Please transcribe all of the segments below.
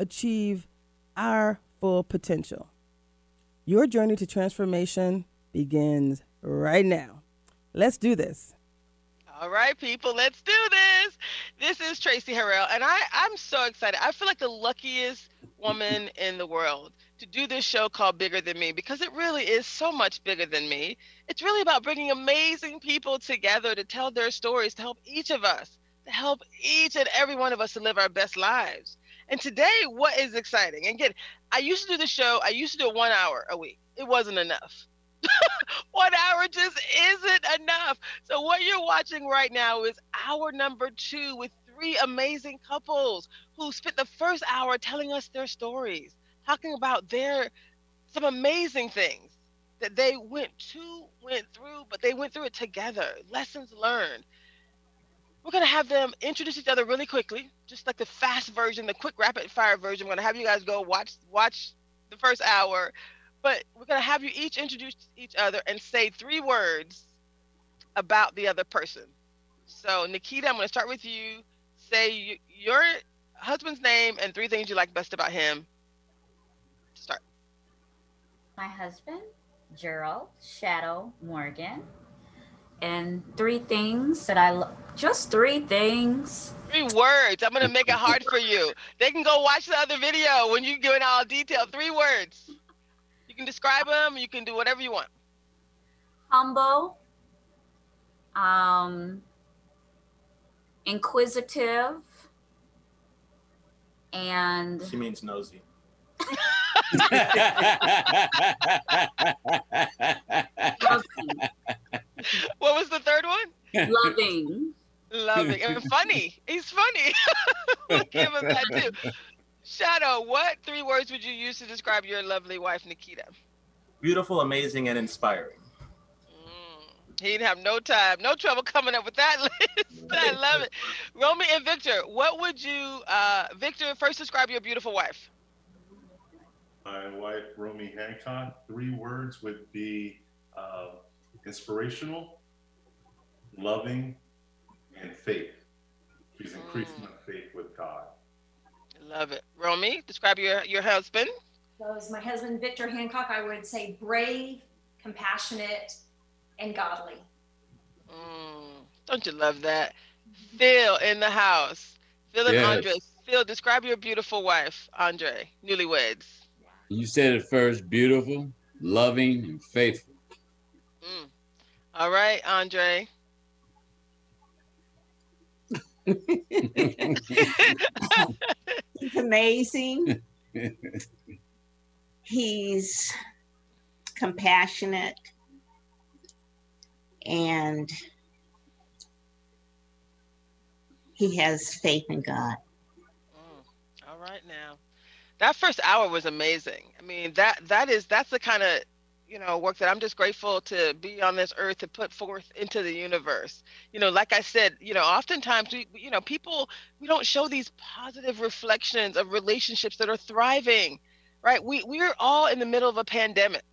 achieve our full potential. Your journey to transformation begins right now. Let's do this. All right, people, let's do this. This is Tracy Harrell, and I, I'm so excited. I feel like the luckiest woman in the world to do this show called Bigger Than Me because it really is so much bigger than me. It's really about bringing amazing people together to tell their stories, to help each of us, to help each and every one of us to live our best lives. And today, what is exciting? Again, I used to do the show, I used to do one hour a week. It wasn't enough. one hour just isn't enough. So, what you're watching right now is hour number two with three amazing couples who spent the first hour telling us their stories, talking about their some amazing things that they went to, went through, but they went through it together, lessons learned. We're gonna have them introduce each other really quickly, just like the fast version, the quick rapid fire version. We're gonna have you guys go watch watch the first hour, but we're gonna have you each introduce each other and say three words about the other person. So Nikita, I'm gonna start with you. Say your husband's name and three things you like best about him. Start. My husband, Gerald Shadow Morgan and three things that I lo- just three things. Three words. I'm gonna make it hard for you. They can go watch the other video when you give it all detail. Three words. You can describe them. You can do whatever you want. Humble. Um. Inquisitive. And she means nosy. what was the third one? Loving. Loving and funny. He's funny. we'll give him that too. Shadow, what three words would you use to describe your lovely wife, Nikita? Beautiful, amazing, and inspiring. Mm, he didn't have no time, no trouble coming up with that list. I love it. Romy and Victor, what would you, uh, Victor, first describe your beautiful wife? My wife, Romy Hancock, three words would be uh, inspirational, loving, and faith. She's increasing mm. my faith with God. Love it. Romy, describe your, your husband. So as my husband, Victor Hancock, I would say brave, compassionate, and godly. Mm, don't you love that? Phil in the house. Phil and yes. Andre. Phil, describe your beautiful wife, Andre, newlyweds. You said it first beautiful, loving, and faithful. All right, Andre. He's amazing. He's compassionate and he has faith in God. Mm. All right now that first hour was amazing. I mean, that that is that's the kind of you know work that I'm just grateful to be on this earth to put forth into the universe. You know, like I said, you know, oftentimes we you know people we don't show these positive reflections of relationships that are thriving, right? We we're all in the middle of a pandemic.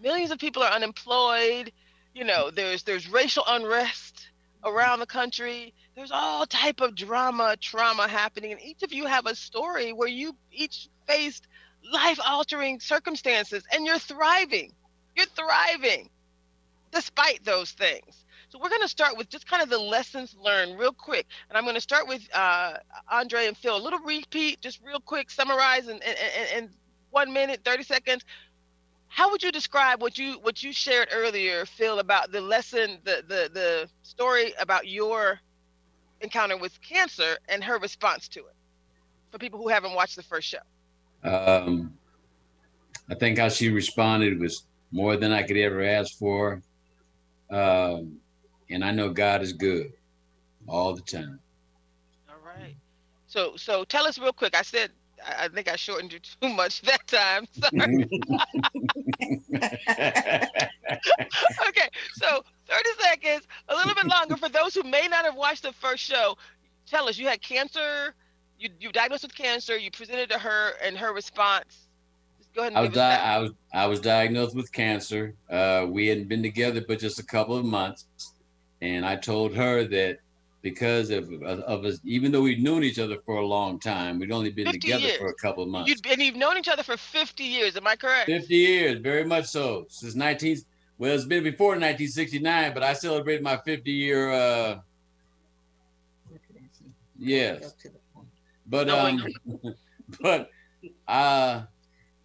Millions of people are unemployed. You know, there's there's racial unrest around the country there's all type of drama trauma happening and each of you have a story where you each faced life altering circumstances and you're thriving. You're thriving despite those things. So we're going to start with just kind of the lessons learned real quick. And i'm going to start with uh, andre and phil a little repeat just real quick summarize in, in, in one minute 30 seconds. How would you describe what you what you shared earlier phil about the lesson the the, the story about your encounter with cancer and her response to it for people who haven't watched the first show? Um, I think how she responded was more than I could ever ask for. Um, and I know God is good all the time. All right. So so tell us real quick. I said I, think I shortened you too much that time. Sorry. okay, so 30 seconds, a little bit longer for those who may not have watched the first show. Tell us, you had cancer, you you diagnosed with cancer, you presented to her, and her response. Just go ahead and I was, give di- I was I was diagnosed with cancer. Uh, we hadn't been together but just a couple of months, and I told her that because of of, of us, even though we'd known each other for a long time, we'd only been together years. for a couple of months. You'd, and you've known each other for 50 years, am I correct? 50 years, very much so. Since 19, well, it's been before 1969, but I celebrated my 50 year. Uh, yes, but No, um, but uh,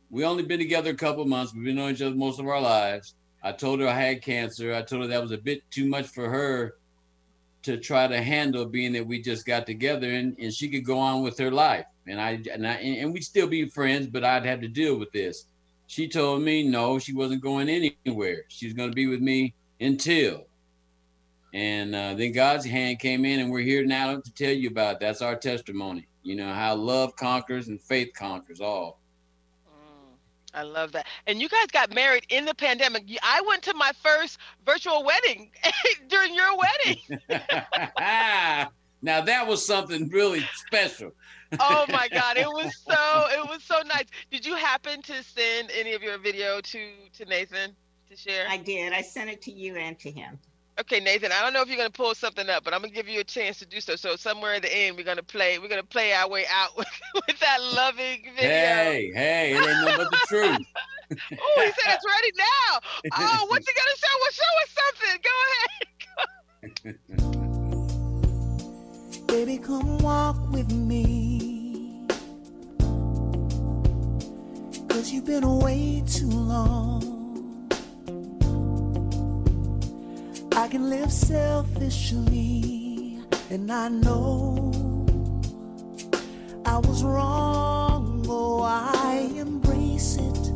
we only been together a couple months. We've been knowing each other most of our lives. I told her I had cancer. I told her that was a bit too much for her to try to handle, being that we just got together and, and she could go on with her life. And I and I and we'd still be friends, but I'd have to deal with this. She told me no, she wasn't going anywhere. She was going to be with me until. And uh, then God's hand came in, and we're here now to tell you about. It. That's our testimony. You know how love conquers and faith conquers all. Mm, I love that. And you guys got married in the pandemic. I went to my first virtual wedding during your wedding. now that was something really special. oh my god it was so it was so nice did you happen to send any of your video to to nathan to share I did. I sent it to you and to him. Okay nathan i don't know if you're going to pull something up but i'm going to give you a chance to do so so somewhere at the end we're going to play we're going to play our way out with, with that loving video Hey, hey, it ain't nothing but the truth. oh he said it's ready now oh what's he going to show us show us something go ahead Baby, come walk with me. Cause you've been away too long. I can live selfishly, and I know I was wrong. Oh, I embrace it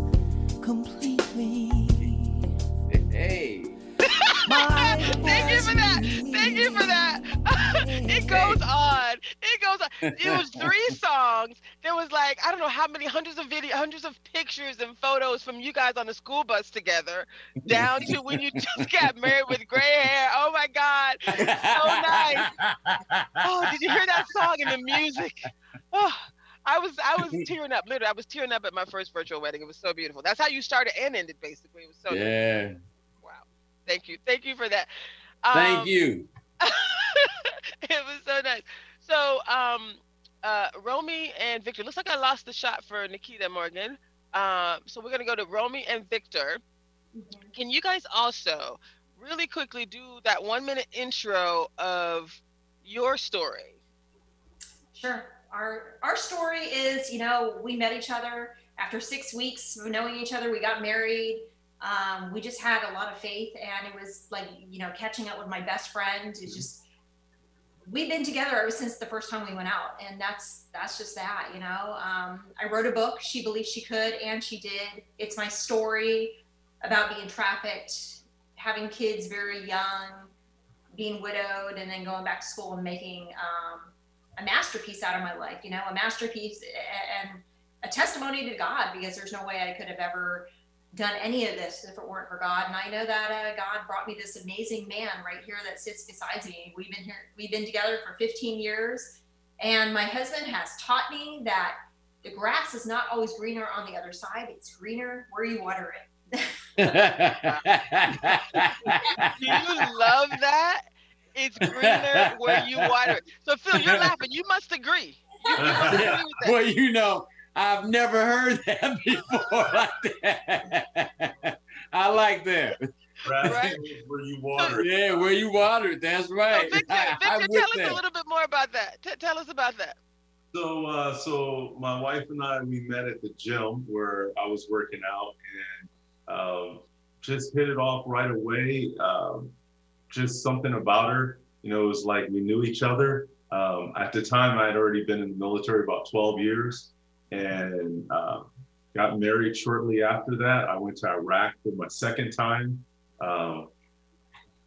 completely. Hey. Thank you for that thank you for that it goes on it goes it was three songs there was like i don't know how many hundreds of video hundreds of pictures and photos from you guys on the school bus together down to when you just got married with gray hair oh my god so nice oh did you hear that song and the music oh I was I was tearing up. Literally, I was tearing up at my first virtual wedding. It was so beautiful. That's how you started and ended, basically. It was so. Yeah. Wow. Thank you. Thank you for that. Um, Thank you. it was so nice. So, um, uh, Romy and Victor. Looks like I lost the shot for Nikita Morgan. Um, so we're gonna go to Romy and Victor. Can you guys also really quickly do that one minute intro of your story? Sure. Our our story is, you know, we met each other after six weeks of knowing each other. We got married. Um, we just had a lot of faith, and it was like, you know, catching up with my best friend. It's just we've been together ever since the first time we went out, and that's that's just that, you know. Um, I wrote a book. She believed she could, and she did. It's my story about being trafficked, having kids very young, being widowed, and then going back to school and making. Um, a masterpiece out of my life, you know, a masterpiece and a testimony to God because there's no way I could have ever done any of this if it weren't for God. And I know that uh, God brought me this amazing man right here that sits beside me. We've been here, we've been together for 15 years, and my husband has taught me that the grass is not always greener on the other side; it's greener where you water it. Do you love that? It's greener where you water it. So Phil, you're laughing. You must agree. You, you must agree with that. well, you know, I've never heard that before like that. I like that. Grass Right. where you water. Yeah, where you water it. That's So right. Victor, I, I'm Victor with tell us that. a little bit more about that. T- tell us about that. So, uh, so my wife and I, we met at the gym where I was working out and um, just hit it off right away. Um, just something about her, you know, it was like we knew each other. Um, at the time, I had already been in the military about 12 years and um, got married shortly after that. I went to Iraq for my second time. Um,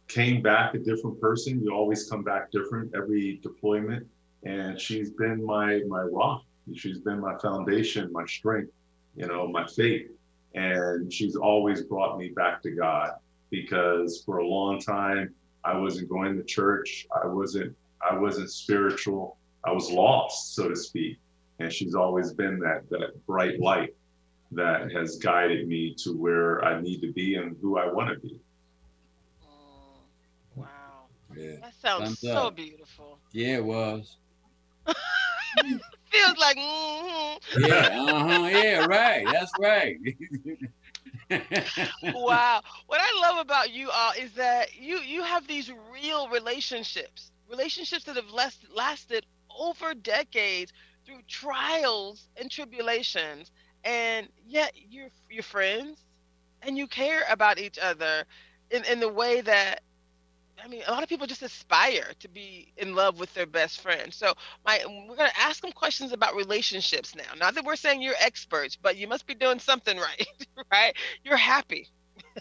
came back a different person. You always come back different every deployment and she's been my my rock She's been my foundation, my strength, you know, my faith. And she's always brought me back to God because for a long time I wasn't going to church. I wasn't I wasn't spiritual. I was lost, so to speak. And she's always been that that bright light that has guided me to where I need to be and who I want to be. Mm, wow. Yeah. That sounds Thumbs so up. beautiful. Yeah, it was. Feels like, mm Yeah, uh-huh. Yeah, right. That's right. wow. What I love about you all is that you you have these real relationships, relationships that have last, lasted over decades through trials and tribulations, and yet you're you're friends, and you care about each other in in the way that. I mean, a lot of people just aspire to be in love with their best friend. So, my we're gonna ask them questions about relationships now. Not that we're saying you're experts, but you must be doing something right, right? You're happy.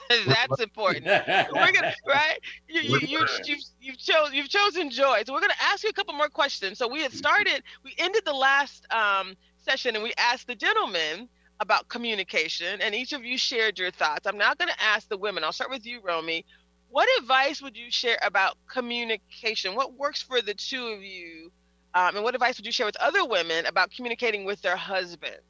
That's important. We're gonna right. You you you you've you've chose you've chosen joy. So we're gonna ask you a couple more questions. So we had started. We ended the last um, session and we asked the gentlemen about communication, and each of you shared your thoughts. I'm now gonna ask the women. I'll start with you, Romy. What advice would you share about communication? What works for the two of you? Um, and what advice would you share with other women about communicating with their husbands?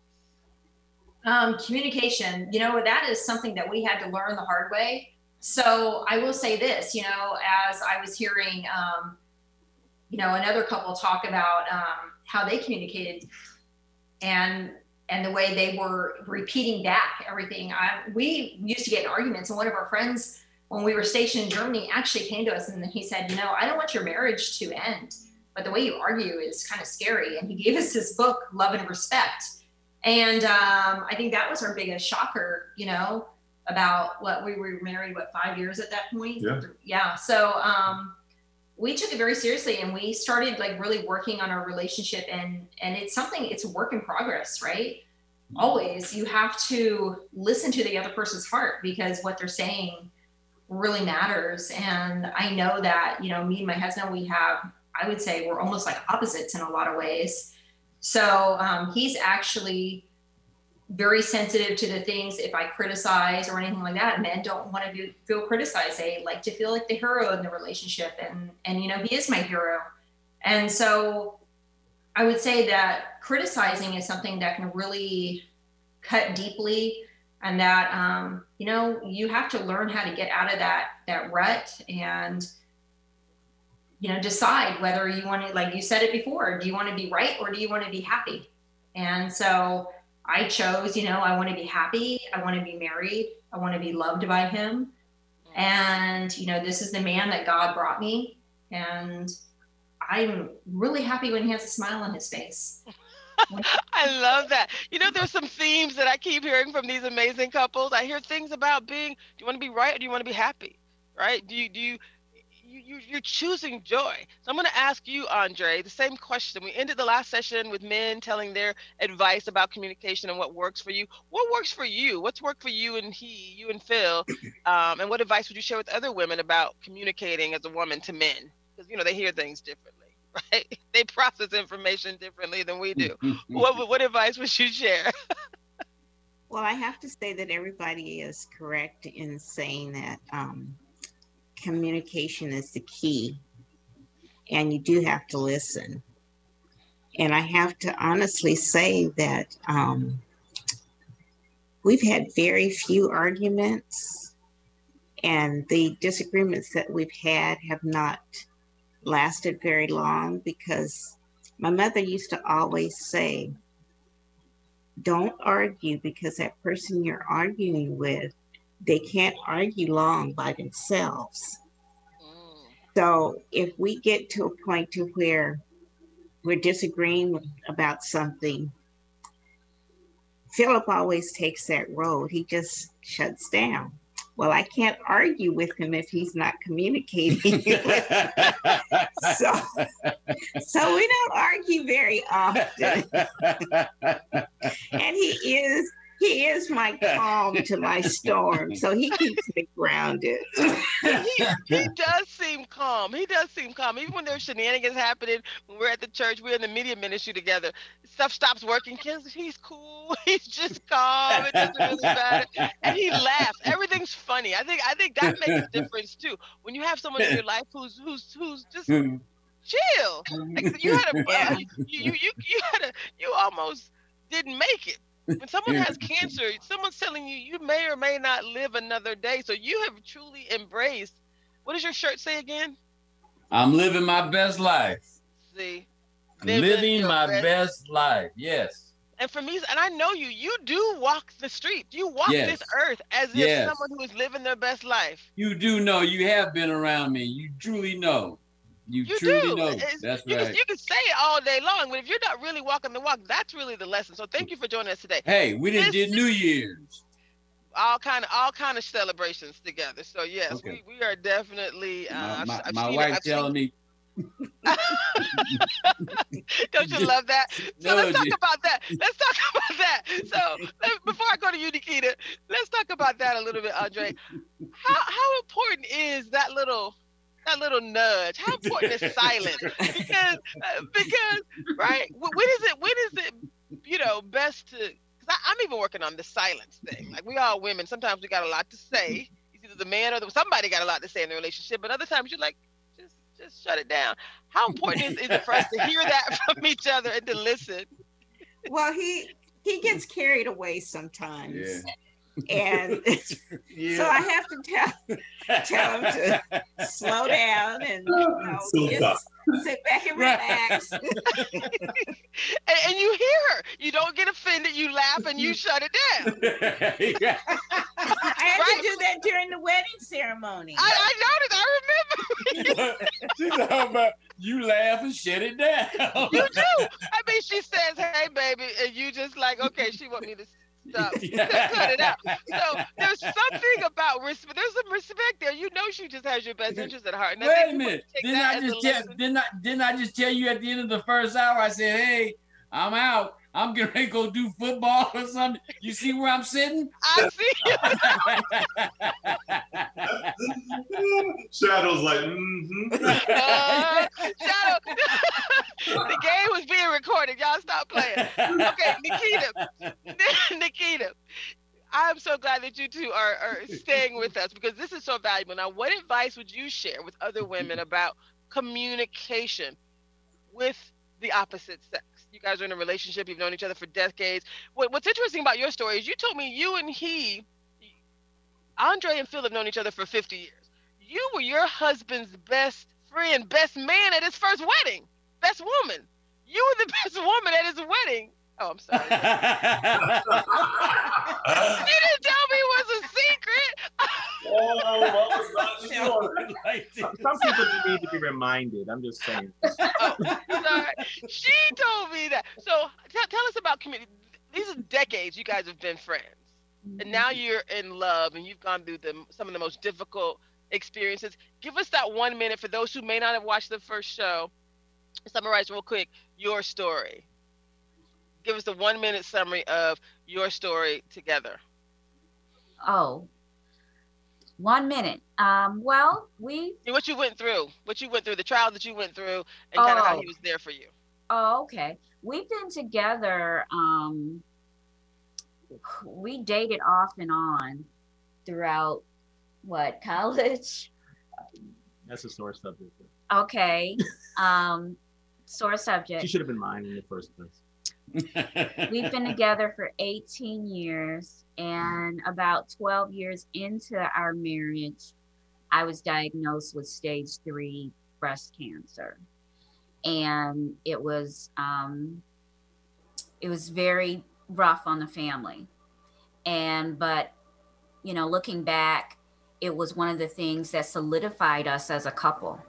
Um, communication, you know, that is something that we had to learn the hard way. So I will say this, you know, as I was hearing, um, you know, another couple talk about um, how they communicated and and the way they were repeating back everything. I, we used to get in arguments, and one of our friends, when we were stationed in Germany, actually came to us and he said, you know, I don't want your marriage to end, but the way you argue is kind of scary. And he gave us this book, Love and Respect. And um, I think that was our biggest shocker, you know, about what we were married, what, five years at that point? Yeah. Yeah. So um, we took it very seriously and we started like really working on our relationship and and it's something, it's a work in progress, right? Always you have to listen to the other person's heart because what they're saying really matters. And I know that, you know, me and my husband, we have, I would say we're almost like opposites in a lot of ways. So um, he's actually very sensitive to the things if I criticize or anything like that. Men don't want to be, feel criticized. They like to feel like the hero in the relationship. And, and, you know, he is my hero. And so I would say that criticizing is something that can really cut deeply and that um, you know you have to learn how to get out of that that rut and you know decide whether you want to like you said it before do you want to be right or do you want to be happy and so i chose you know i want to be happy i want to be married i want to be loved by him and you know this is the man that god brought me and i'm really happy when he has a smile on his face I love that. You know, there's some themes that I keep hearing from these amazing couples. I hear things about being, do you want to be right or do you want to be happy? Right? Do you, do you, you, you you're choosing joy. So I'm going to ask you, Andre, the same question. We ended the last session with men telling their advice about communication and what works for you. What works for you? What's worked for you and he, you and Phil? Um, and what advice would you share with other women about communicating as a woman to men? Because, you know, they hear things differently. Right? They process information differently than we do. what what advice would you share? Well, I have to say that everybody is correct in saying that um, communication is the key, and you do have to listen. And I have to honestly say that um, we've had very few arguments, and the disagreements that we've had have not lasted very long because my mother used to always say, don't argue because that person you're arguing with, they can't argue long by themselves. Mm. So if we get to a point to where we're disagreeing about something, Philip always takes that road. He just shuts down. Well, I can't argue with him if he's not communicating. so, so we don't argue very often. and he is he is my calm to my storm, so he keeps me grounded. he, he does seem calm. He does seem calm. Even when there's shenanigans happening, when we're at the church, we're in the media ministry together. Stuff stops working. He's, he's cool. He's just calm. It doesn't really matter. And he laughs. Everything's funny. I think I think that makes a difference too. When you have someone in your life who's who's who's just mm-hmm. chill. Like you had a you, you you you had a you almost didn't make it. When someone has cancer, someone's telling you you may or may not live another day. So you have truly embraced. What does your shirt say again? I'm living my best life. See, living, my best. best life. Yes. And for me, and I know you, you do walk the street. You walk Yes. this earth as if Yes. someone who is living their best life. You do know. You have been around me. You truly know. You, You truly do. know. It's- That's you, right. can, you can say it all day long, but if you're not really walking the walk, that's really the lesson. So thank you for joining us today. Hey, we didn't This- did New Year's. All kind of all kind of celebrations together. So yes, Okay. we, we are definitely. Uh, My, my, my it- wife telling me, Don't you love that? So No, let's talk dear. about that. Let's talk about that. So let- before I go to you, Nikita, let's talk about that a little bit, Andre. How how important is that little that little nudge? How important is silence? Because uh, because right, when is it when is it you know best to? Because I'm even working on the silence thing. Like we all women, sometimes we got a lot to say. It's either the man or the somebody got a lot to say in the relationship, but other times you're like just just shut it down. How important is, is it for us to hear that from each other and to listen? Well, he he gets carried away sometimes, yeah. And yeah. so I have to tell tell him to slow down and you know, just sit back and relax. And, and you hear her. You don't get offended. You laugh and you shut it down. Yeah. I had Right. to do that during the wedding ceremony. I, I noticed. I remember. She's talking about you laugh and shut it down. you do. I mean, she says, "Hey, baby," and you just like, "Okay." She want me to stop. Cut it out. So there's something about respect. There's some respect there. You know, she just has your best interest at heart. And Wait a minute. Didn't I just tell didn't I didn't I just tell you at the end of the first hour? I said, hey, I'm out. I'm getting ready to go do football or something. You see where I'm sitting? I see. Shadow's like, mm-hmm. Uh, Shadow. the game was being recorded. Y'all stop playing. Okay, Nikita. Nikita. I'm so glad that you two are, are staying with us because this is so valuable. Now, what advice would you share with other women about communication with the opposite sex? You guys are in a relationship, you've known each other for decades. What, what's interesting about your story is you told me you and he, Andre and Phil, have known each other for 50 years. You were your husband's best friend, best man at his first wedding, best woman. You were the best woman at his wedding. Oh, I'm sorry. you didn't tell me it was a secret. Oh, well, it's not. Like Some some people need to be reminded. I'm just saying. oh, sorry. She told me that. So tell, tell us about community. These are decades you guys have been friends. And now mm-hmm. you're in love and you've gone through the, some of the most difficult experiences. Give us that one minute for those who may not have watched the first show. Summarize real quick your story. Give us the one minute summary of your story together. Oh, one minute. Um, well, we And what you went through, what you went through, the trial that you went through, and kind of how Oh. he was there for you. Oh, okay. We've been together. Um, we dated off and on throughout what college? That's a sore subject. Okay. Um, sore She subject. should have been mine in the first place. We've been together for 18 years, and about 12 years into our marriage, I was diagnosed with stage three breast cancer, and it was um, it was very rough on the family. And but you know, looking back, it was one of the things that solidified us as a couple,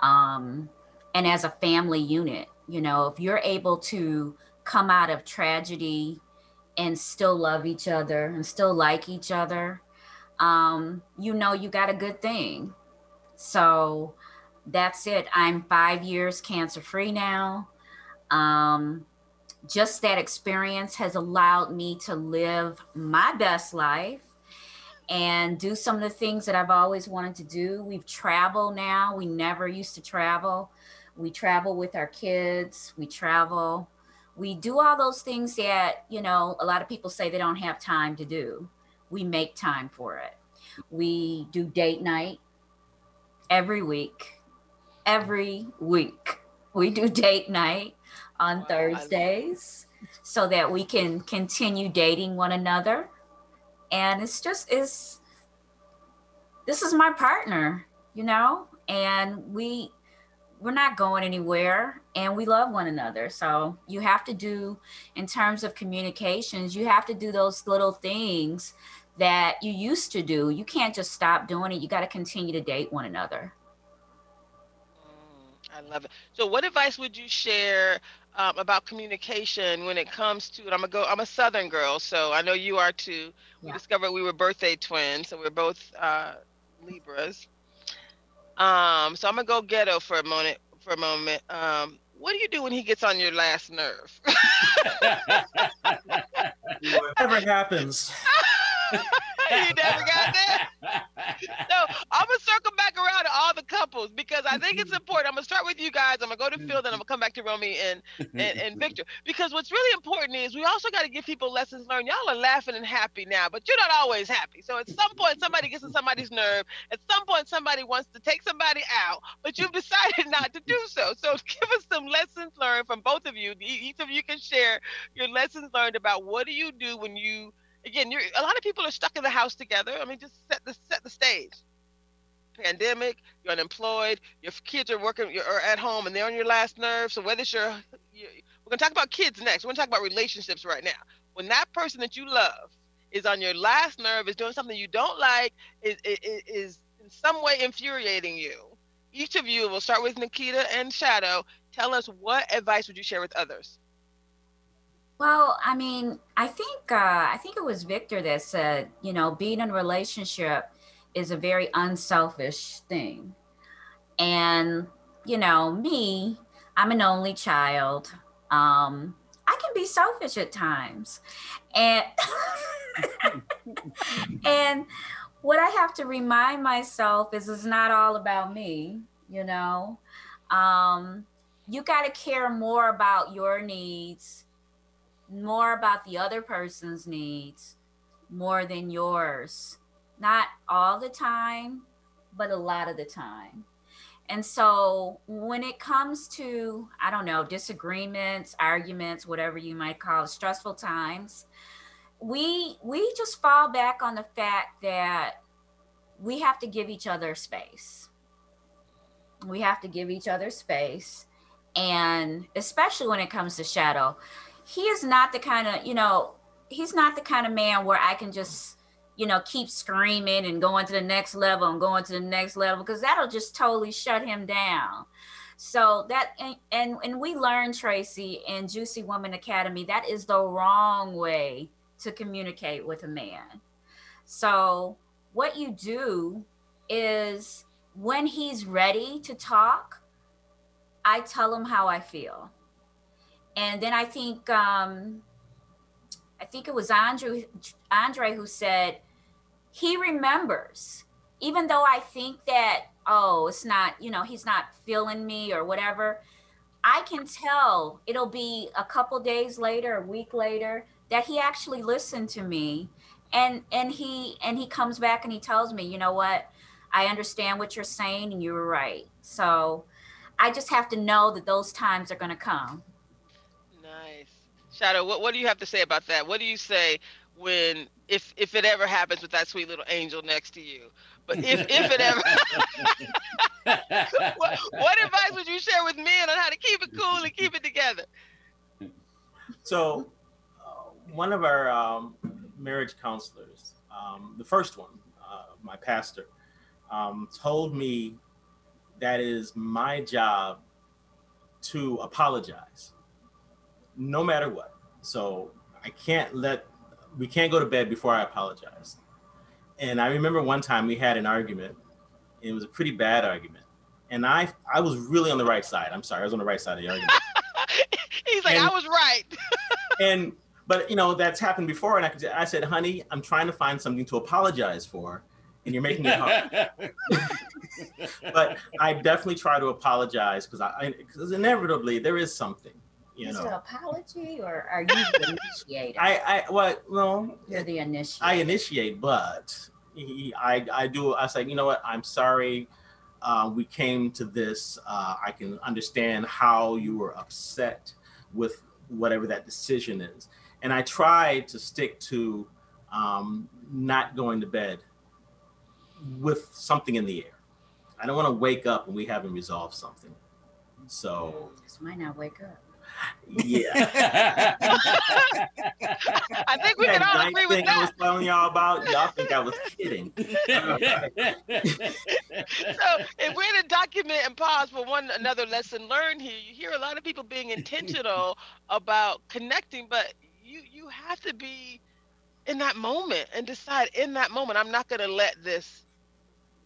um, and as a family unit. You know, if you're able to come out of tragedy and still love each other and still like each other, um, you know you got a good thing. So that's it. I'm five years cancer free now. Um, just that experience has allowed me to live my best life and do some of the things that I've always wanted to do. We've traveled now. We never used to travel. We travel with our kids. We travel. We do all those things that, you know, a lot of people say they don't have time to do. We make time for it. We do date night every week. Every week. We do date night on Thursdays so that we can continue dating one another and it's just is this is my partner you know and we we're not going anywhere and we love one another so you have to do in terms of communications you have to do those little things that you used to do you can't just stop doing it you got to continue to date one another mm, I love it. So, what advice would you share um, about communication when it comes to? And I'm a go. I'm a Southern girl, so I know you are too. We discovered we were birthday twins, so we're both uh, Libras. Um, so I'm gonna go ghetto for a moment. For a moment, um, what do you do when he gets on your last nerve? Whatever happens. you never got that. So I'm gonna circle back around to all the couples because I think it's important. I'm gonna start with you guys. I'm gonna go to Phil, then I'm gonna come back to Romy and, and and Victor. Because what's really important is we also got to give people lessons learned. Y'all are laughing and happy now, but you're not always happy. So at some point, somebody gets on somebody's nerve. At some point, somebody wants to take somebody out, but you've decided not to do so. So give us some lessons learned from both of you. Each of you can share your lessons learned about what do you do when you again, you're a lot of people are stuck in the house together. I mean, just set the set the stage. Pandemic, you're unemployed, your kids are working, you're at home, and they're on your last nerve. So whether it's your, you, we're gonna talk about kids next. We're gonna talk about relationships right now. When that person that you love is on your last nerve, is doing something you don't like, is is, is in some way infuriating you. Each of you, will start with Nikita and Shadow. Tell us what advice would you share with others? Well, I mean, I think uh, I think it was Victor that said, you know, being in a relationship is a very unselfish thing, and you know, me, I'm an only child. Um, I can be selfish at times, and and what I have to remind myself is it's not all about me. You know, um, you got to care more about your needs more about the other person's needs more than yours. Not all the time, but a lot of the time. And so when it comes to, I don't know, disagreements, arguments, whatever you might call it, stressful times, we we just fall back on the fact that we have to give each other space. We have to give each other space. And especially when it comes to shadow, he is not the kind of, you know, he's not the kind of man where I can just, you know, keep screaming and going to the next level and going to the next level because that'll just totally shut him down. So that and, and and we learned Tracy in Juicy Woman Academy that is the wrong way to communicate with a man. So what you do is when he's ready to talk, I tell him how I feel and then I think um, I think it was Andre Andre who said he remembers, even though I think that oh it's not you know he's not feeling me or whatever. I can tell it'll be a couple days later, a week later, that he actually listened to me, and and he and he comes back and he tells me, you know what, I understand what you're saying and you were right. So I just have to know that those times are going to come. Shadow, what, what do you have to say about that? What do you say when if if it ever happens with that sweet little angel next to you? But if if it ever what, what advice would you share with men on how to keep it cool and keep it together? So, uh, one of our um, marriage counselors, um, the first one, uh, my pastor, um, told me that is my job to apologize no matter what. So I can't let we can't go to bed before I apologize. And I remember one time we had an argument. It was a pretty bad argument. And I I was really on the right side. I'm sorry, I was on the right side of the argument. He's like, And- I was right. and but you know that's happened before, and I, could, I said, "Honey, I'm trying to find something to apologize for, and you're making it hard." but I definitely try to apologize because I because inevitably there is something, you Is it an apology or are you the initiator? I I what well You're the initiator. I initiate, but he, I I do I say you know what I'm sorry. Uh, we came to this. Uh, I can understand how you were upset with whatever that decision is, and I try to stick to um, not going to bed with something in the air. I don't want to wake up and we haven't resolved something. So Just might not wake up. Yeah. I think we can all That agree night with thing I was telling y'all about, y'all think I was kidding. So if we're to document and pause for one another lesson learned here, you hear a lot of people being intentional about connecting, but you you have to be in that moment and decide in that moment, I'm not gonna let this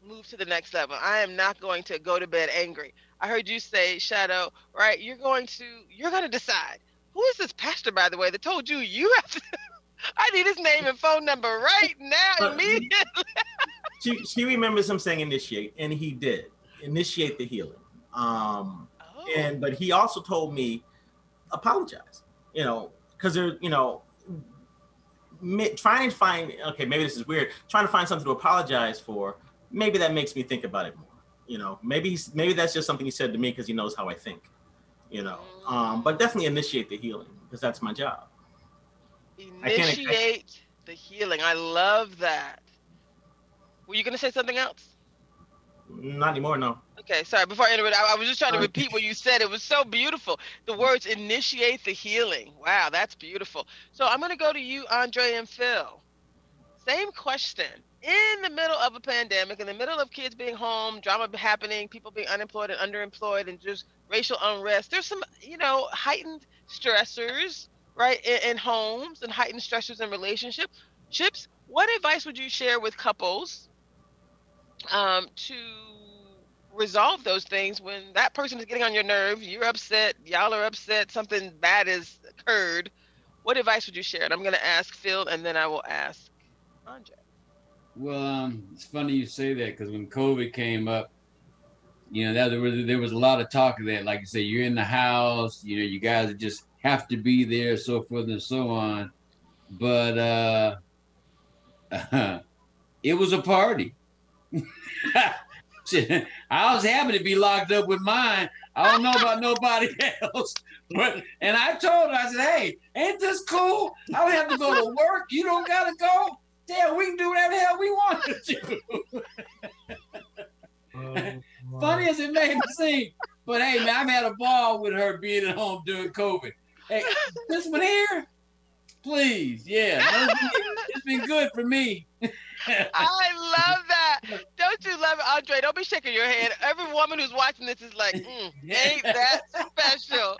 move to the next level. I am not going to go to bed angry. I heard you say, Shadow, right? You're going to you're gonna decide. Who is this pastor, by the way, that told you you have to I need his name and phone number right now, But- immediately. she she remembers him saying initiate, and he did initiate the healing. Um, Oh. and but he also told me apologize. You know, because there, you know, trying to find okay, maybe this is weird. Trying to find something to apologize for, maybe that makes me think about it more. You know, maybe he's, maybe that's just something he said to me because he knows how I think. You know, um, but definitely initiate the healing because that's my job. I I- Initiate the healing. I love that. Were you going to say something else? Not anymore, no. Okay, sorry. Before I interrupt, I, I was just trying to repeat what you said. It was so beautiful. The words initiate the healing. Wow, that's beautiful. So I'm going to go to you, Andre and Phil. Same question. In the middle of a pandemic, in the middle of kids being home, drama happening, people being unemployed and underemployed, and just racial unrest, there's some, you know, heightened stressors, right, in, in homes and heightened stressors in relationships. Chips, what advice would you share with couples um, to resolve those things when that person is getting on your nerve, you're upset, y'all are upset, something bad has occurred. What advice would you share? And I'm going to ask Phil and then I will ask Andre. Well, um, it's funny you say that because when COVID came up, you know, that there was there was a lot of talk of that. Like you say, you're in the house, you know, you guys just have to be there, so forth and so on. But uh, it was a party. I was happy to be locked up with mine. I don't know about nobody else, but and I told her, I said, "Hey, ain't this cool? I don't have to go to work. You don't gotta go. Yeah, we can do whatever the hell we want to do." Funny as it may seem, but hey, man, I've had a ball with her being at home during COVID. Hey, this one here, please, yeah, it's been- it's been good for me. I love that. Don't you love it, Andre? Don't be shaking your head. Every woman who's watching this is like, mm, ain't that special?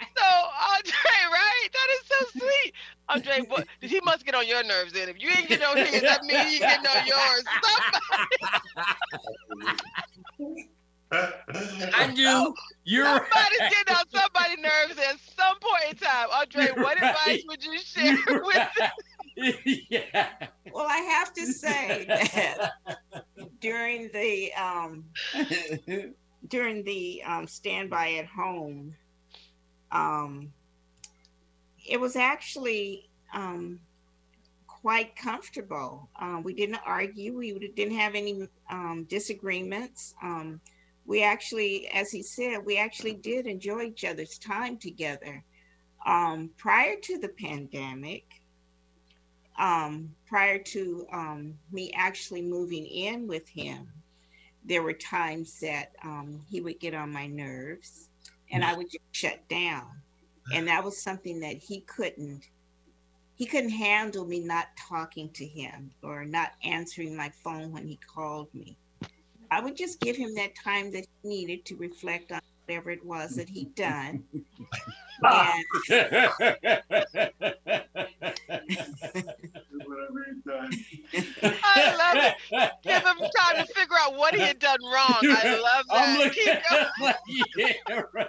So, Andre, right? That is so sweet. Andre, what, he must get on your nerves then. If you ain't getting on his, that means he getting on yours. I do. You're Somebody's right. getting on somebody's nerves at some point in time. Andre, what You're advice right. would you share You're with yeah. Well, I have to say that during the um, during the um, standby at home, um, it was actually um, quite comfortable. Um, we didn't argue. We didn't have any um, disagreements. Um, we actually, as he said, we actually did enjoy each other's time together. Um, prior to the pandemic, prior to me actually moving in with him, there were times that he would get on my nerves and I would just shut down. And that was something that he couldn't. He couldn't handle me not talking to him or not answering my phone when he called me. I would just give him that time that he needed to reflect on whatever it was that he'd done. Ah. And I love it. Give him time to figure out what he had done wrong. I love that. I'm looking Keep going. like, yeah, right.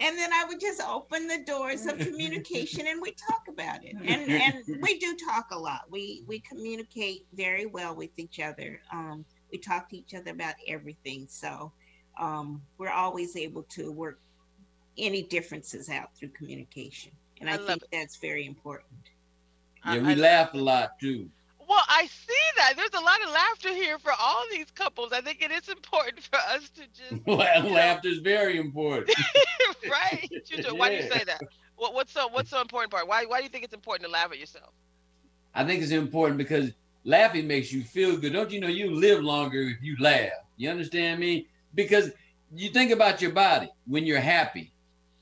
and then I would just open the doors of communication and we talk about it. And and we do talk a lot. We we communicate very well with each other. Um, we talk to each other about everything. So um, we're always able to work any differences out through communication. And I, I think it. that's very important. I- Yeah, I we love laugh a lot too. Well, I see that. There's a lot of laughter here for all these couples. I think it is important for us to just Laughter is very important. right. Why do you say that? What, what's so what's so important part? Why why do you think it's important to laugh at yourself? I think it's important because laughing makes you feel good. Don't you know you live longer if you laugh? You understand me? Because you think about your body when you're happy.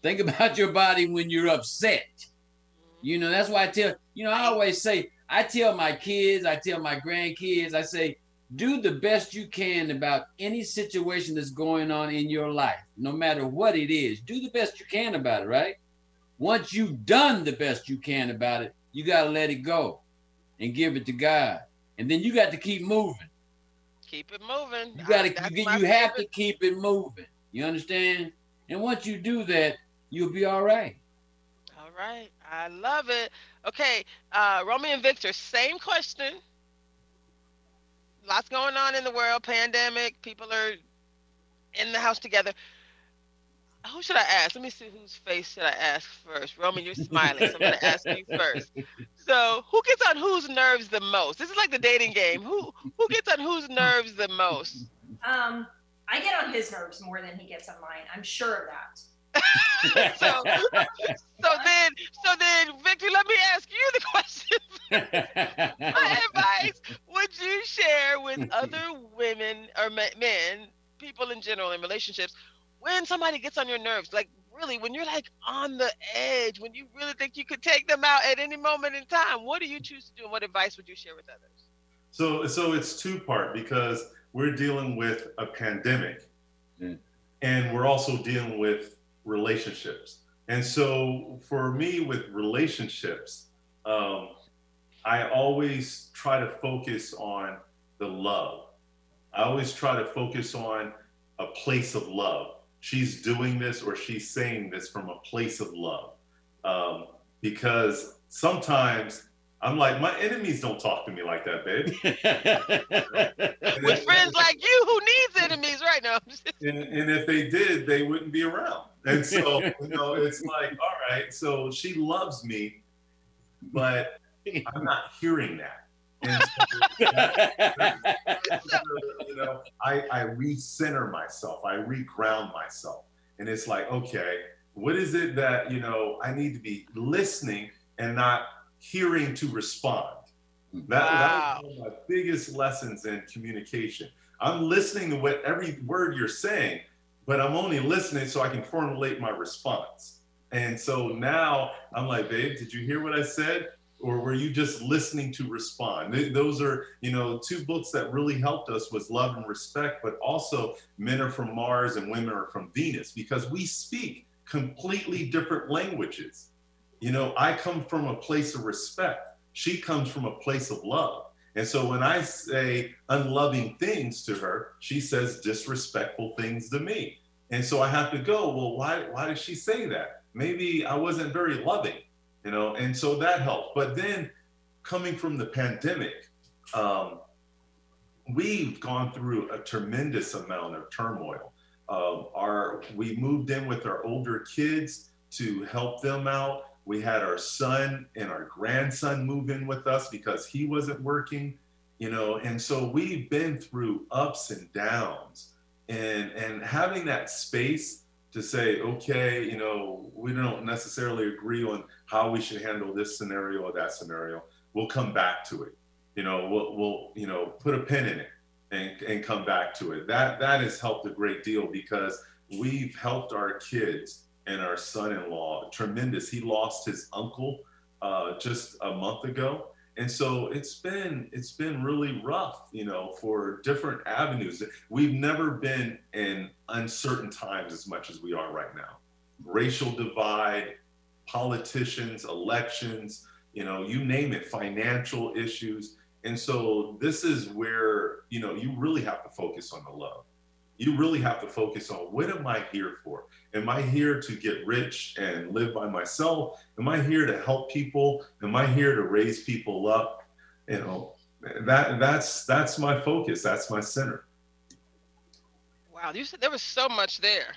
Think about your body when you're upset. You know, that's why I tell, you know, I always say, I tell my kids, I tell my grandkids, I say, do the best you can about any situation that's going on in your life, no matter what it is. Do the best you can about it, right? Once you've done the best you can about it, you got to let it go and give it to God. And then you got to keep moving. Keep it moving. You got to you, you have to keep it moving. You understand? And once you do that, you'll be all right. All right. I love it. Okay, uh Romy and Victor, same question. Lots going on in the world, pandemic, people are in the house together. Who should I ask? Let me see whose face should I ask first. Roman, you're smiling, so I'm gonna ask you first. So, who gets on whose nerves the most? This is like the dating game. Who who gets on whose nerves the most? Um, I get on his nerves more than he gets on mine. I'm sure of that. so, so then, so then, Victor, let me ask you the question. what advice would you share with other women or men, people in general in relationships, when somebody gets on your nerves? Like, really, when you're like on the edge, when you really think you could take them out at any moment in time, what do you choose to do and what advice would you share with others? So, so it's two part because we're dealing with a pandemic, Mm. and we're also dealing with relationships. And so, for me, with relationships, um, I always try to focus on the love. I always try to focus on a place of love. She's doing this or she's saying this from a place of love, um, because sometimes I'm like, my enemies don't talk to me like that, babe. With friends like you, who needs enemies right now? and, and if they did, they wouldn't be around. And so, you know, it's like, all right, so she loves me, but I'm not hearing that. And so, you know, I, I recenter myself, I reground myself. And it's like, okay, what is it that, you know, I need to be listening and not hearing to respond? That, that was one of my biggest lessons in communication. I'm listening to what every word you're saying, but I'm only listening so I can formulate my response. And so now I'm like, babe, did you hear what I said? Or were you just listening to respond? Those are, you know, two books that really helped us was Love and Respect, but also Men Are From Mars and Women Are From Venus, because we speak completely different languages. You know, I come from a place of respect. She comes from a place of love. And so when I say unloving things to her, she says disrespectful things to me. And so I have to go, well, why why did she say that? Maybe I wasn't very loving, you know, and so that helped. But then coming from the pandemic, um, we've gone through a tremendous amount of turmoil. Um, our we moved in with our older kids to help them out. We had our son and our grandson move in with us because he wasn't working, you know, and so we've been through ups and downs. And and having that space to say, okay, you know, we don't necessarily agree on how we should handle this scenario or that scenario. We'll come back to it. You know, we'll, we'll you know, put a pin in it and, and come back to it. That that has helped a great deal because we've helped our kids and our son-in-law tremendous. He lost his uncle uh, just a month ago, and so it's been it's been really rough, you know, for different avenues. We've never been in uncertain times as much as we are right now. Racial divide, politicians, elections, you know, you name it, financial issues. And so this is where, you know, you really have to focus on the love. You really have to focus on what am I here for? Am I here to get rich and live by myself? Am I here to help people? Am I here to raise people up? You know, that that's that's my focus. That's my center. Wow, you said there was so much there.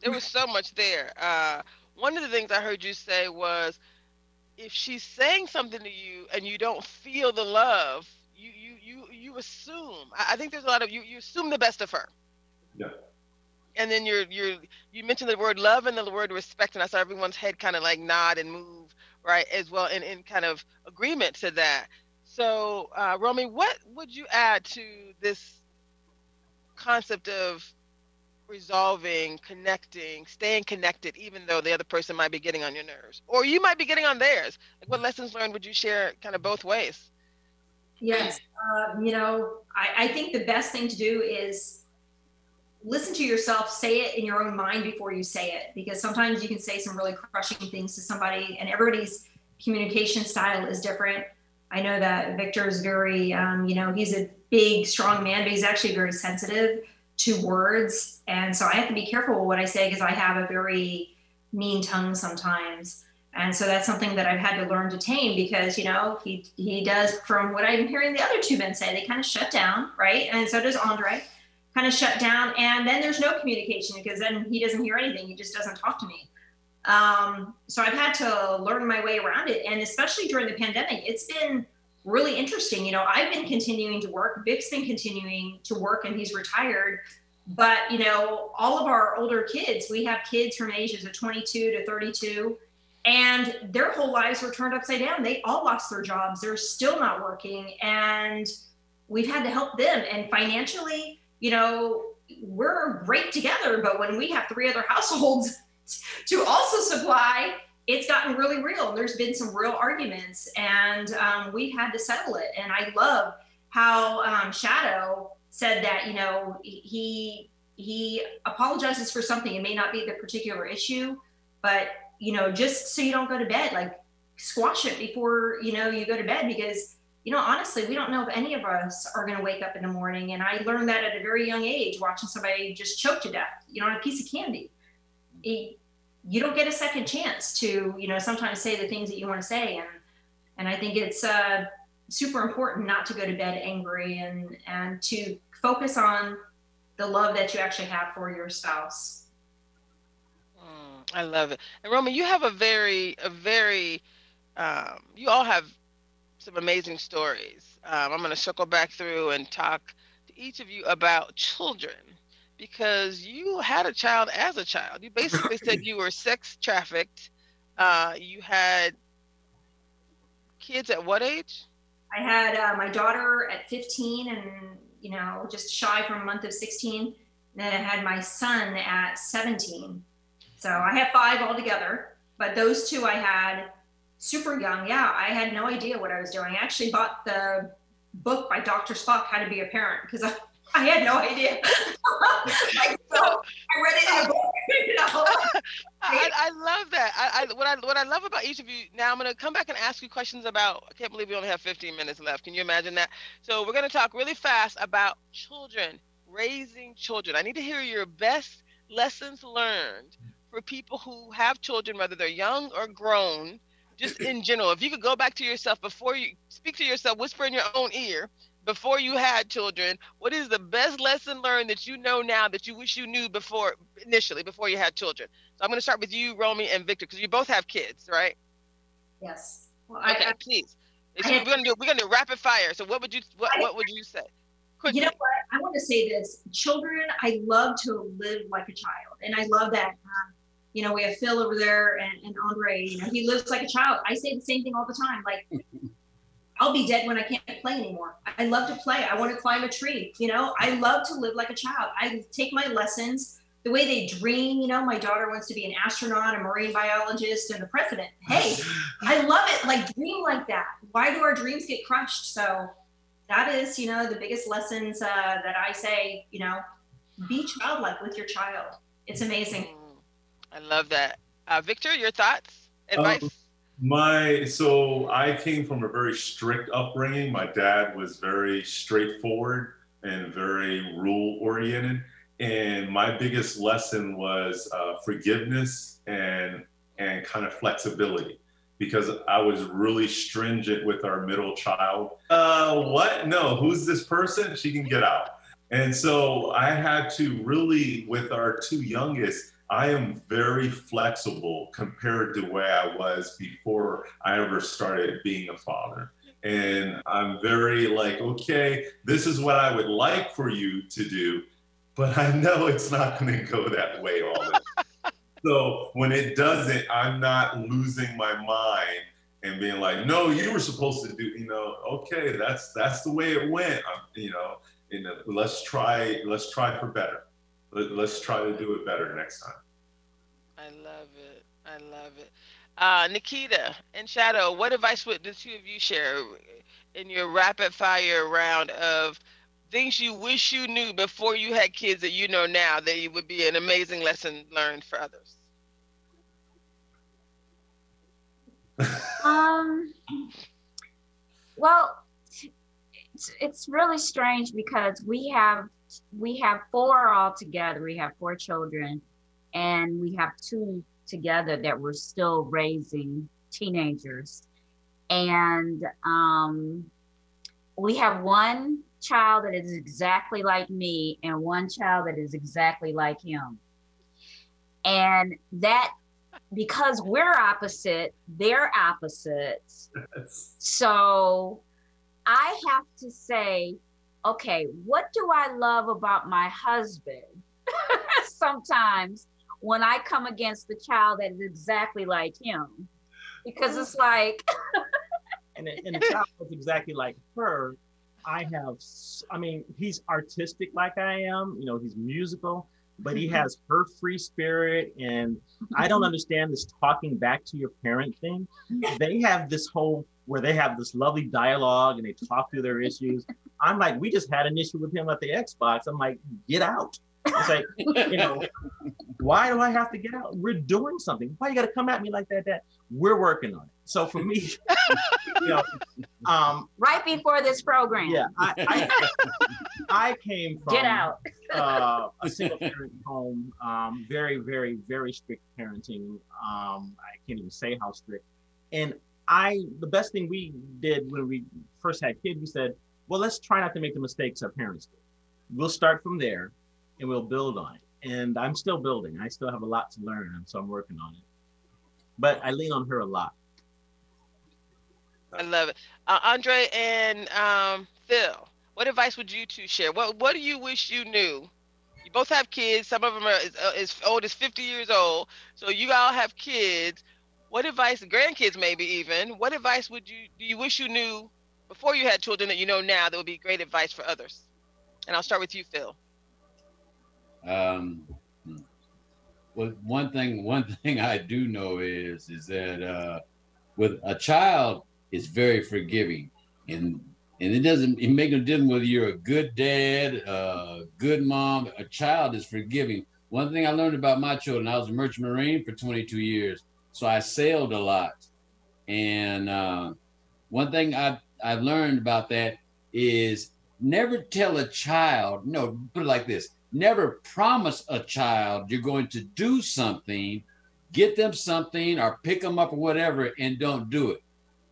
There was so much there. Uh, one of the things I heard you say was, if she's saying something to you and you don't feel the love, you you you you assume. I, I think there's a lot of you you assume the best of her. Yeah. And then you're you're you mentioned the word love and the word respect, and I saw everyone's head kind of like nod and move right as well in, in kind of agreement to that. So, uh, Romy, what would you add to this concept of resolving, connecting, staying connected, even though the other person might be getting on your nerves, or you might be getting on theirs? Like, what lessons learned would you share, kind of both ways? Yes, um, you know, I, I think the best thing to do is listen to yourself, say it in your own mind before you say it, because sometimes you can say some really crushing things to somebody, and everybody's communication style is different. I know that Victor is very, um, you know, he's a big, strong man, but he's actually very sensitive to words. And so I have to be careful what I say because I have a very mean tongue sometimes. And so that's something that I've had to learn to tame because, you know, he, he does, from what I'm hearing the other two men say, they kind of shut down, right? And so does Andre, kind of shut down. And then there's no communication because then he doesn't hear anything. He just doesn't talk to me. Um, so I've had to learn my way around it. And especially during the pandemic, it's been really interesting. You know, I've been continuing to work. Vic's been continuing to work and he's retired. But, you know, all of our older kids, we have kids from ages of 22 to 32, and their whole lives were turned upside down. They all lost their jobs. They're still not working. And we've had to help them. And financially, you know, we're great together. But when we have three other households to also supply, it's gotten really real. There's been some real arguments, and um, we had to settle it. And I love how um, Shadow said that you know he he apologizes for something. It may not be the particular issue, but you know, just so you don't go to bed, like squash it before you know you go to bed because you know honestly we don't know if any of us are going to wake up in the morning and i learned that at a very young age watching somebody just choke to death you know on a piece of candy. It, you don't get a second chance to you know sometimes say the things that you want to say and and i think it's uh, super important not to go to bed angry and and to focus on the love that you actually have for your spouse. Mm, i love it. And roman you have a very a very um, you all have some amazing stories um, i'm going to circle back through and talk to each of you about children because you had a child as a child. You basically said you were sex trafficked. Uh, you had kids at what age? I had uh, my daughter at 15 and, you know, just shy from a month of 16. And then I had my son at 17. So I have five altogether, but those two I had super young. Yeah, I had no idea what I was doing. I actually bought the book by Dr. Spock, How to Be a Parent, because I I had no idea. like, so I read it in a book. You know? I, I love that. I, I, what I what I love about each of you. Now I'm going to come back and ask you questions about. I can't believe we only have 15 minutes left. Can you imagine that? So we're going to talk really fast about children, raising children. I need to hear your best lessons learned for people who have children, whether they're young or grown. Just in general, if you could go back to yourself before you speak to yourself, whisper in your own ear before you had children, what is the best lesson learned that you know now that you wish you knew before initially before you had children? So I'm going to start with you, Romy, and Victor, because you both have kids, right? Yes. Well, okay, I, please. I, we're gonna do we're gonna do rapid fire. So what would you what, what would you say? Quickly. You know what? I want to say this. Children, I love to live like a child, and I love that. Um, you know, we have Phil over there and, and Andre. You know, he lives like a child. I say the same thing all the time. Like I'll be dead when I can't play anymore. I love to play. I want to climb a tree. You know, I love to live like a child. I take my lessons the way they dream. You know, my daughter wants to be an astronaut, a marine biologist, and the president. Hey, I love it. Like dream like that. Why do our dreams get crushed? So that is, you know, the biggest lessons uh, that I say. You know, be childlike with your child. It's amazing. I love that. Uh, Victor, your thoughts, advice. Um, my so I came from a very strict upbringing. My dad was very straightforward and very rule oriented. and my biggest lesson was uh, forgiveness and and kind of flexibility because I was really stringent with our middle child. Uh, what? No, who's this person? She can get out. And so I had to really, with our two youngest, I am very flexible compared to where I was before I ever started being a father. And I'm very like, okay, this is what I would like for you to do, but I know it's not going to go that way all the time. so when it doesn't, I'm not losing my mind and being like, no, you were supposed to do, you know, okay, that's that's the way it went, I'm, you know. You know, let's try let's try for better. Let, let's try to do it better next time. I love it. I love it. Uh, Nikita and Shadow, what advice would the two of you share in your rapid fire round of things you wish you knew before you had kids that you know now that it would be an amazing lesson learned for others? um well it's it's really strange because we have we have four all together. We have four children and we have two together that we're still raising teenagers. And um, we have one child that is exactly like me and one child that is exactly like him. And that because we're opposite they're opposites. So I have to say, okay, what do I love about my husband? Sometimes when I come against the child that is exactly like him, because it's like. and, and the child that's exactly like her. I have, I mean, he's artistic like I am, you know, he's musical, but he has her free spirit. And I don't understand this talking back to your parent thing. They have this whole where they have this lovely dialogue and they talk through their issues. I'm like, we just had an issue with him at the Xbox. I'm like, get out. It's like, you know, why do I have to get out? We're doing something. Why you got to come at me like that? That we're working on it. So for me, you know, um, right before this program, yeah, I, I, I came from get out uh, a single parent home, um, very, very, very strict parenting. Um, I can't even say how strict, and I the best thing we did when we first had kids, we said, well, let's try not to make the mistakes our parents did. We'll start from there and we'll build on it. And I'm still building. I still have a lot to learn, and so I'm working on it. But I lean on her a lot. I love it, uh, Andre and um, Phil. What advice would you two share? What What do you wish you knew? You both have kids. Some of them are as, uh, as old as 50 years old. So you all have kids what advice, grandkids maybe even, what advice would you do you wish you knew before you had children that you know now that would be great advice for others? And I'll start with you, Phil. Um, well, one thing, one thing I do know is is that uh, with a child is very forgiving, and and it doesn't it make no difference whether you're a good dad, a good mom. A child is forgiving. One thing I learned about my children, I was a merchant marine for 22 years. So I sailed a lot. And uh, one thing I've, I've learned about that is never tell a child, no, put it like this never promise a child you're going to do something, get them something or pick them up or whatever, and don't do it.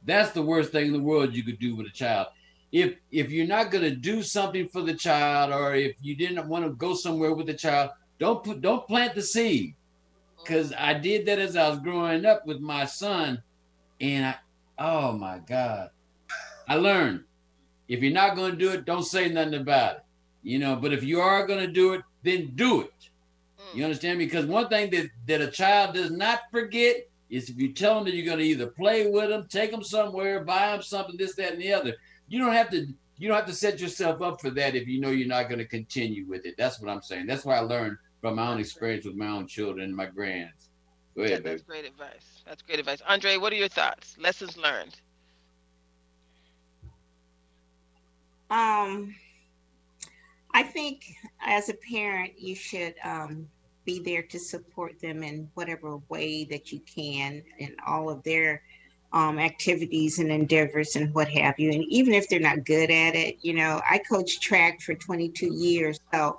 That's the worst thing in the world you could do with a child. If if you're not going to do something for the child, or if you didn't want to go somewhere with the child, don't put don't plant the seed because I did that as I was growing up with my son, and I, oh my God, I learned if you're not going to do it, don't say nothing about it, you know. But if you are going to do it, then do it. Mm. You understand? Because one thing that that a child does not forget is if you tell them that you're going to either play with them, take them somewhere, buy them something, this, that, and the other. You don't have to. You don't have to set yourself up for that if you know you're not going to continue with it. That's what I'm saying. That's why I learned from my own experience with my own children and my grands. Go ahead, That's great advice. That's great advice. Andre, what are your thoughts? Lessons learned. Um, I think as a parent, you should um, be there to support them in whatever way that you can in all of their um, activities and endeavors and what have you. And even if they're not good at it, you know, I coached track for 22 years. So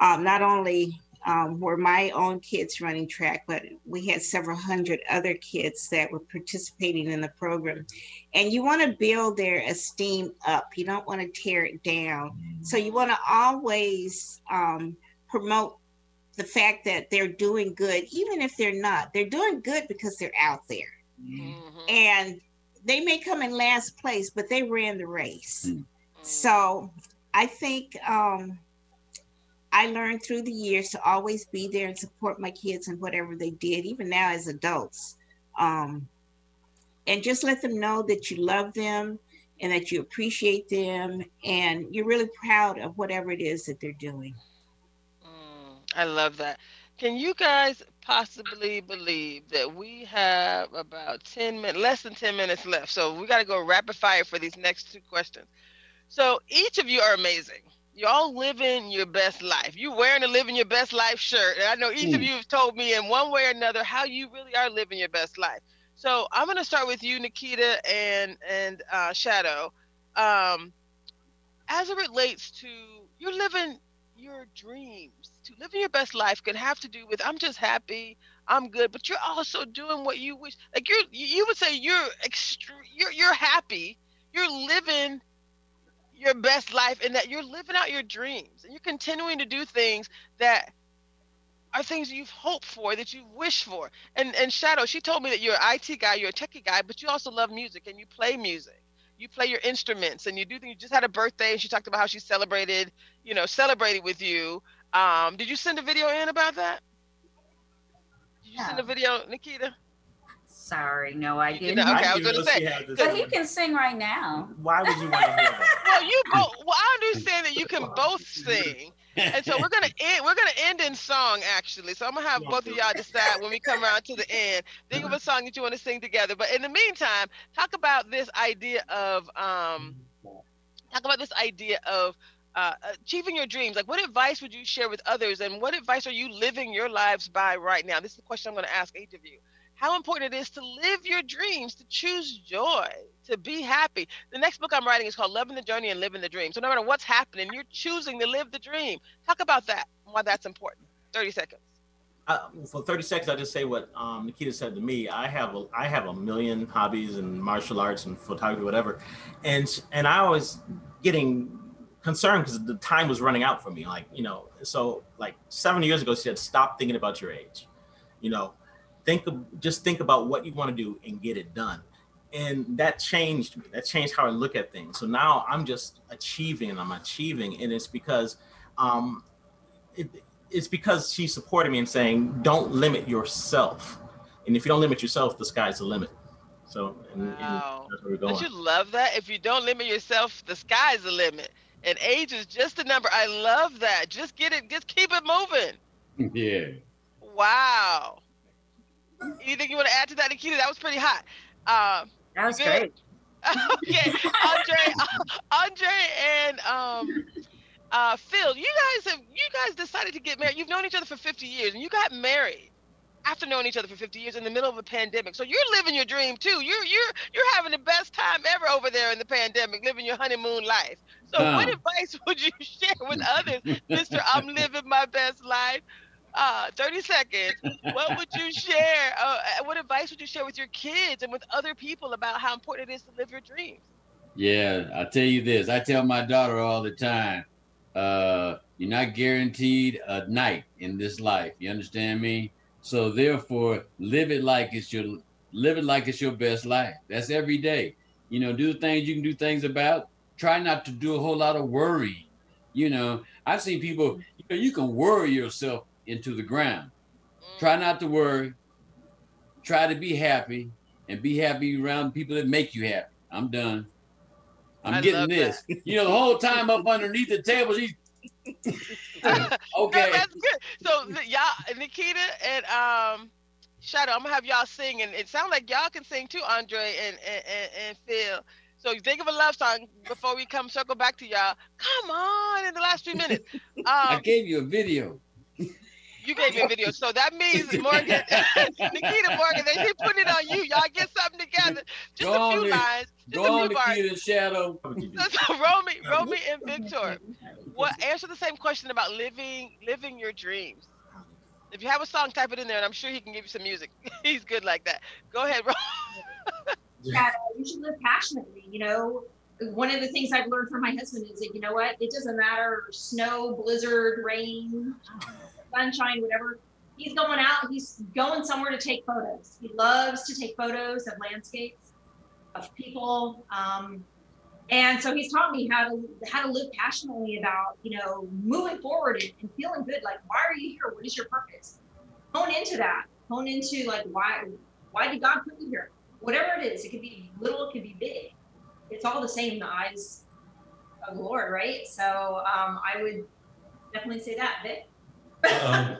uh, not only um, were my own kids running track, but we had several hundred other kids that were participating in the program. And you want to build their esteem up, you don't want to tear it down. So you want to always um, promote the fact that they're doing good, even if they're not. They're doing good because they're out there. Mhm. And they may come in last place, but they ran the race. Mm. So I think um, I learned through the years to always be there and support my kids in whatever they did, even now as adults. Um, and just let them know that you love them and that you appreciate them and you're really proud of whatever it is that they're doing. Mm, I love that. Can you guys possibly believe that we have about 10 minutes, less than 10 minutes left? So we got to go rapid fire for these next two questions. So each of you are amazing. You're all living your best life. You're wearing a living your best life shirt. And I know each of Mm. you have told me in one way or another how you really are living your best life. So I'm going to start with you, Nikita and, and uh, Shadow. Um, as it relates to you're living your dreams to living your best life can have to do with i'm just happy i'm good but you're also doing what you wish like you're you you would say you're extre- you're you're happy you're living your best life and that you're living out your dreams and you're continuing to do things that are things you've hoped for that you wish for and and shadow she told me that you're an it guy you're a techie guy but you also love music and you play music you play your instruments and you do things. You just had a birthday and she talked about how she celebrated, you know, celebrated with you. Um, did you send a video in about that? Did you send a video, Nikita? Sorry, no, I didn't. didn't? Okay, I I was gonna say. had this But he can sing right now. Why would you want to hear that? Well, you both. Well, I understand that you can both sing, and so we're gonna end. We're gonna end in song actually. So I'm gonna have both of y'all decide when we come around to the end. Think of a song that you want to sing together. But in the meantime, talk about this idea of um, talk about this idea of uh, achieving your dreams. Like, what advice would you share with others, and what advice are you living your lives by right now? This is the question I'm going to ask each of you. How important it is to live your dreams, to choose joy, to be happy. The next book I'm writing is called Loving the Journey and Living the Dream. So no matter what's happening, you're choosing to live the dream. Talk about that, why that's important. 30 seconds. Uh, for 30 seconds, I'll just say what um, Nikita said to me. I have a, I have a million hobbies and martial arts and photography, whatever, and and I was getting concerned because the time was running out for me. Like you know, so like seven years ago, she said, "Stop thinking about your age." You know, think of just think about what you want to do and get it done. And that changed me. That changed how I look at things. So now I'm just achieving and I'm achieving, and it's because um, it, it's because she supported me in saying, "Don't limit yourself." And if you don't limit yourself, the sky's the limit. So, and, and Wow. that's where we're Don't you love that? If you don't limit yourself, the sky's the limit. And age is just a number. I love that. Just get it, just keep it moving. yeah. Wow. Anything you want to add to that, Nikita? That was pretty hot. Um, That was Good. great. okay, Andre, Andre, and um, uh, Phil, you guys have you guys decided to get married. You've known each other for 50 years, and you got married after knowing each other for 50 years in the middle of a pandemic. So you're living your dream too. You're you're you're having the best time ever over there in the pandemic, living your honeymoon life. So what advice would you share with others, Mister? I'm living my best life. Uh, 30 seconds. What would you share? Uh, what advice would you share with your kids and with other people about how important it is to live your dreams? Yeah, I tell you this. I tell my daughter all the time, uh, you're not guaranteed a night in this life. You understand me? So therefore, live it like it's your live it like it's your best life. That's every day. You know, do the things you can do things about. Try not to do a whole lot of worry. You know, I've seen people. You know, you can worry yourself into the ground. Try not to worry. Try to be happy and be happy around people that make you happy. I'm done. I'm I getting this. You know, the whole time up underneath the table, she's No, okay. that's good. So y'all, Nikita and um, Shadow, I'm gonna have y'all sing, and it sounds like y'all can sing too, Andre and and, and, and Phil. So you think of a love song before we come circle back to y'all. Come on, in the last few minutes. I Um, gave you a video. You gave me a video, so that means Morgan, Nikita Morgan, they keep putting it on you. Y'all get something together. Just Go a few on, lines, just Go a few bars. Nikita Shadow. So, Romy, Romy, and Victor, what answer the same question about living living your dreams? If you have a song, type it in there, and I'm sure he can give you some music. He's good like that. Go ahead, Romy. that uh, you should live passionately. You know, one of the things I've learned from my husband is that you know what, it doesn't matter snow, blizzard, rain, sunshine, whatever. He's going out. He's going somewhere to take photos. He loves to take photos of landscapes, of people, um, and so he's taught me how to how to live passionately about you know moving forward and, and feeling good. Like, why are you here? What is your purpose? Hone into that. Hone into like why why did God put you here? whatever it is, it could be little, it could be big. It's all the same in the eyes of the Lord, right? So um, I would definitely say that. Vic? Um,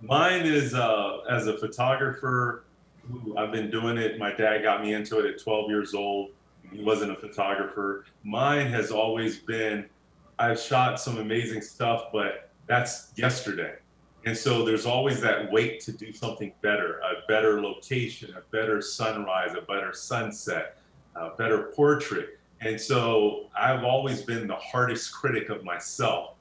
mine is uh, as a photographer. I've been doing it. My dad got me into it at 12 years old. He wasn't a photographer. Mine has always been I've shot some amazing stuff, but that's yesterday. And so there's always that wait to do something better, a better location, a better sunrise, a better sunset, a better portrait. And so I've always been the hardest critic of myself,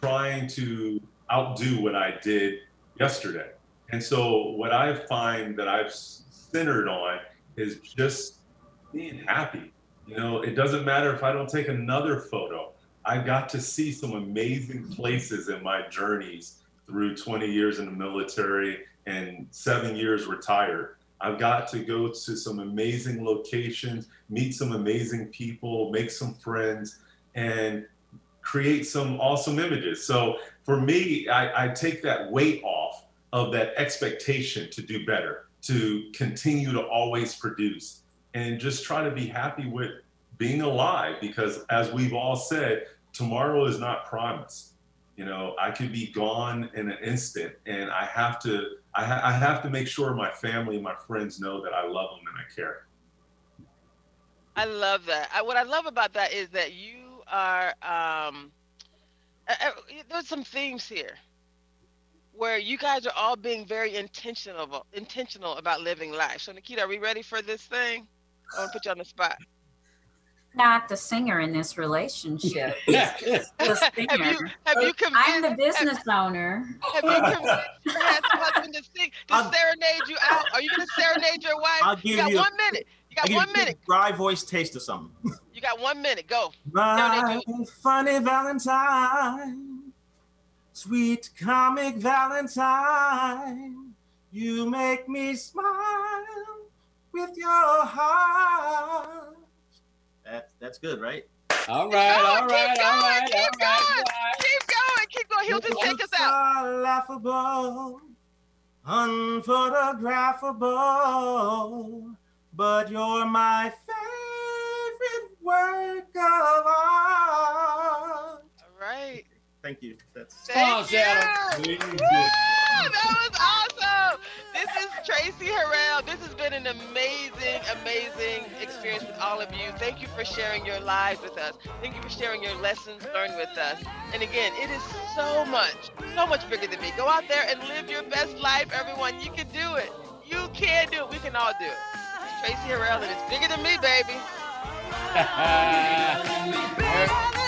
trying to outdo what I did yesterday. And so what I find that I've centered on is just being happy. You know, it doesn't matter if I don't take another photo. I got to see some amazing places in my journeys through 20 years in the military and seven years retired. I've got to go to some amazing locations, meet some amazing people, make some friends, and create some awesome images. So for me, I, I take that weight off of that expectation to do better, to continue to always produce, and just try to be happy with being alive because, as we've all said, tomorrow is not promised you know i could be gone in an instant and i have to I, ha- I have to make sure my family my friends know that i love them and i care I love that. I, what I love about that is that you are. Um, uh, uh, there's some themes here where you guys are all being very intentional intentional about living life. So Nikita, are we ready for this thing? I want to put you on the spot. Not the singer in this relationship. have the singer. you have you convinced? I'm the business owner. Have you convinced your husband to sing to I'll- serenade you out? Are you going to serenade your wife? I'll you give got you a- one minute. You got I give one minute. dry voice taste of something. You got one minute. Go. My funny Valentine, sweet comic Valentine, you make me smile with your heart. That, that's good, right? All right, Keep all going, right, keep all going, keep all right. going, keep going, keep going. He'll just take us Looks out. are laughable, unphotographable, but you're my favorite work of art. All right. Thank you. That's Thank you. Shadow. Woo, that was awesome. This is Tracy Harrell. This has been an amazing, amazing experience with all of you. Thank you for sharing your lives with us. Thank you for sharing your lessons learned with us. And again, it is so much, so much bigger than me. Go out there and live your best life, everyone. You can do it. You can do it. We can all do it. It's Tracy Harrell, and it's bigger than me, baby. Right.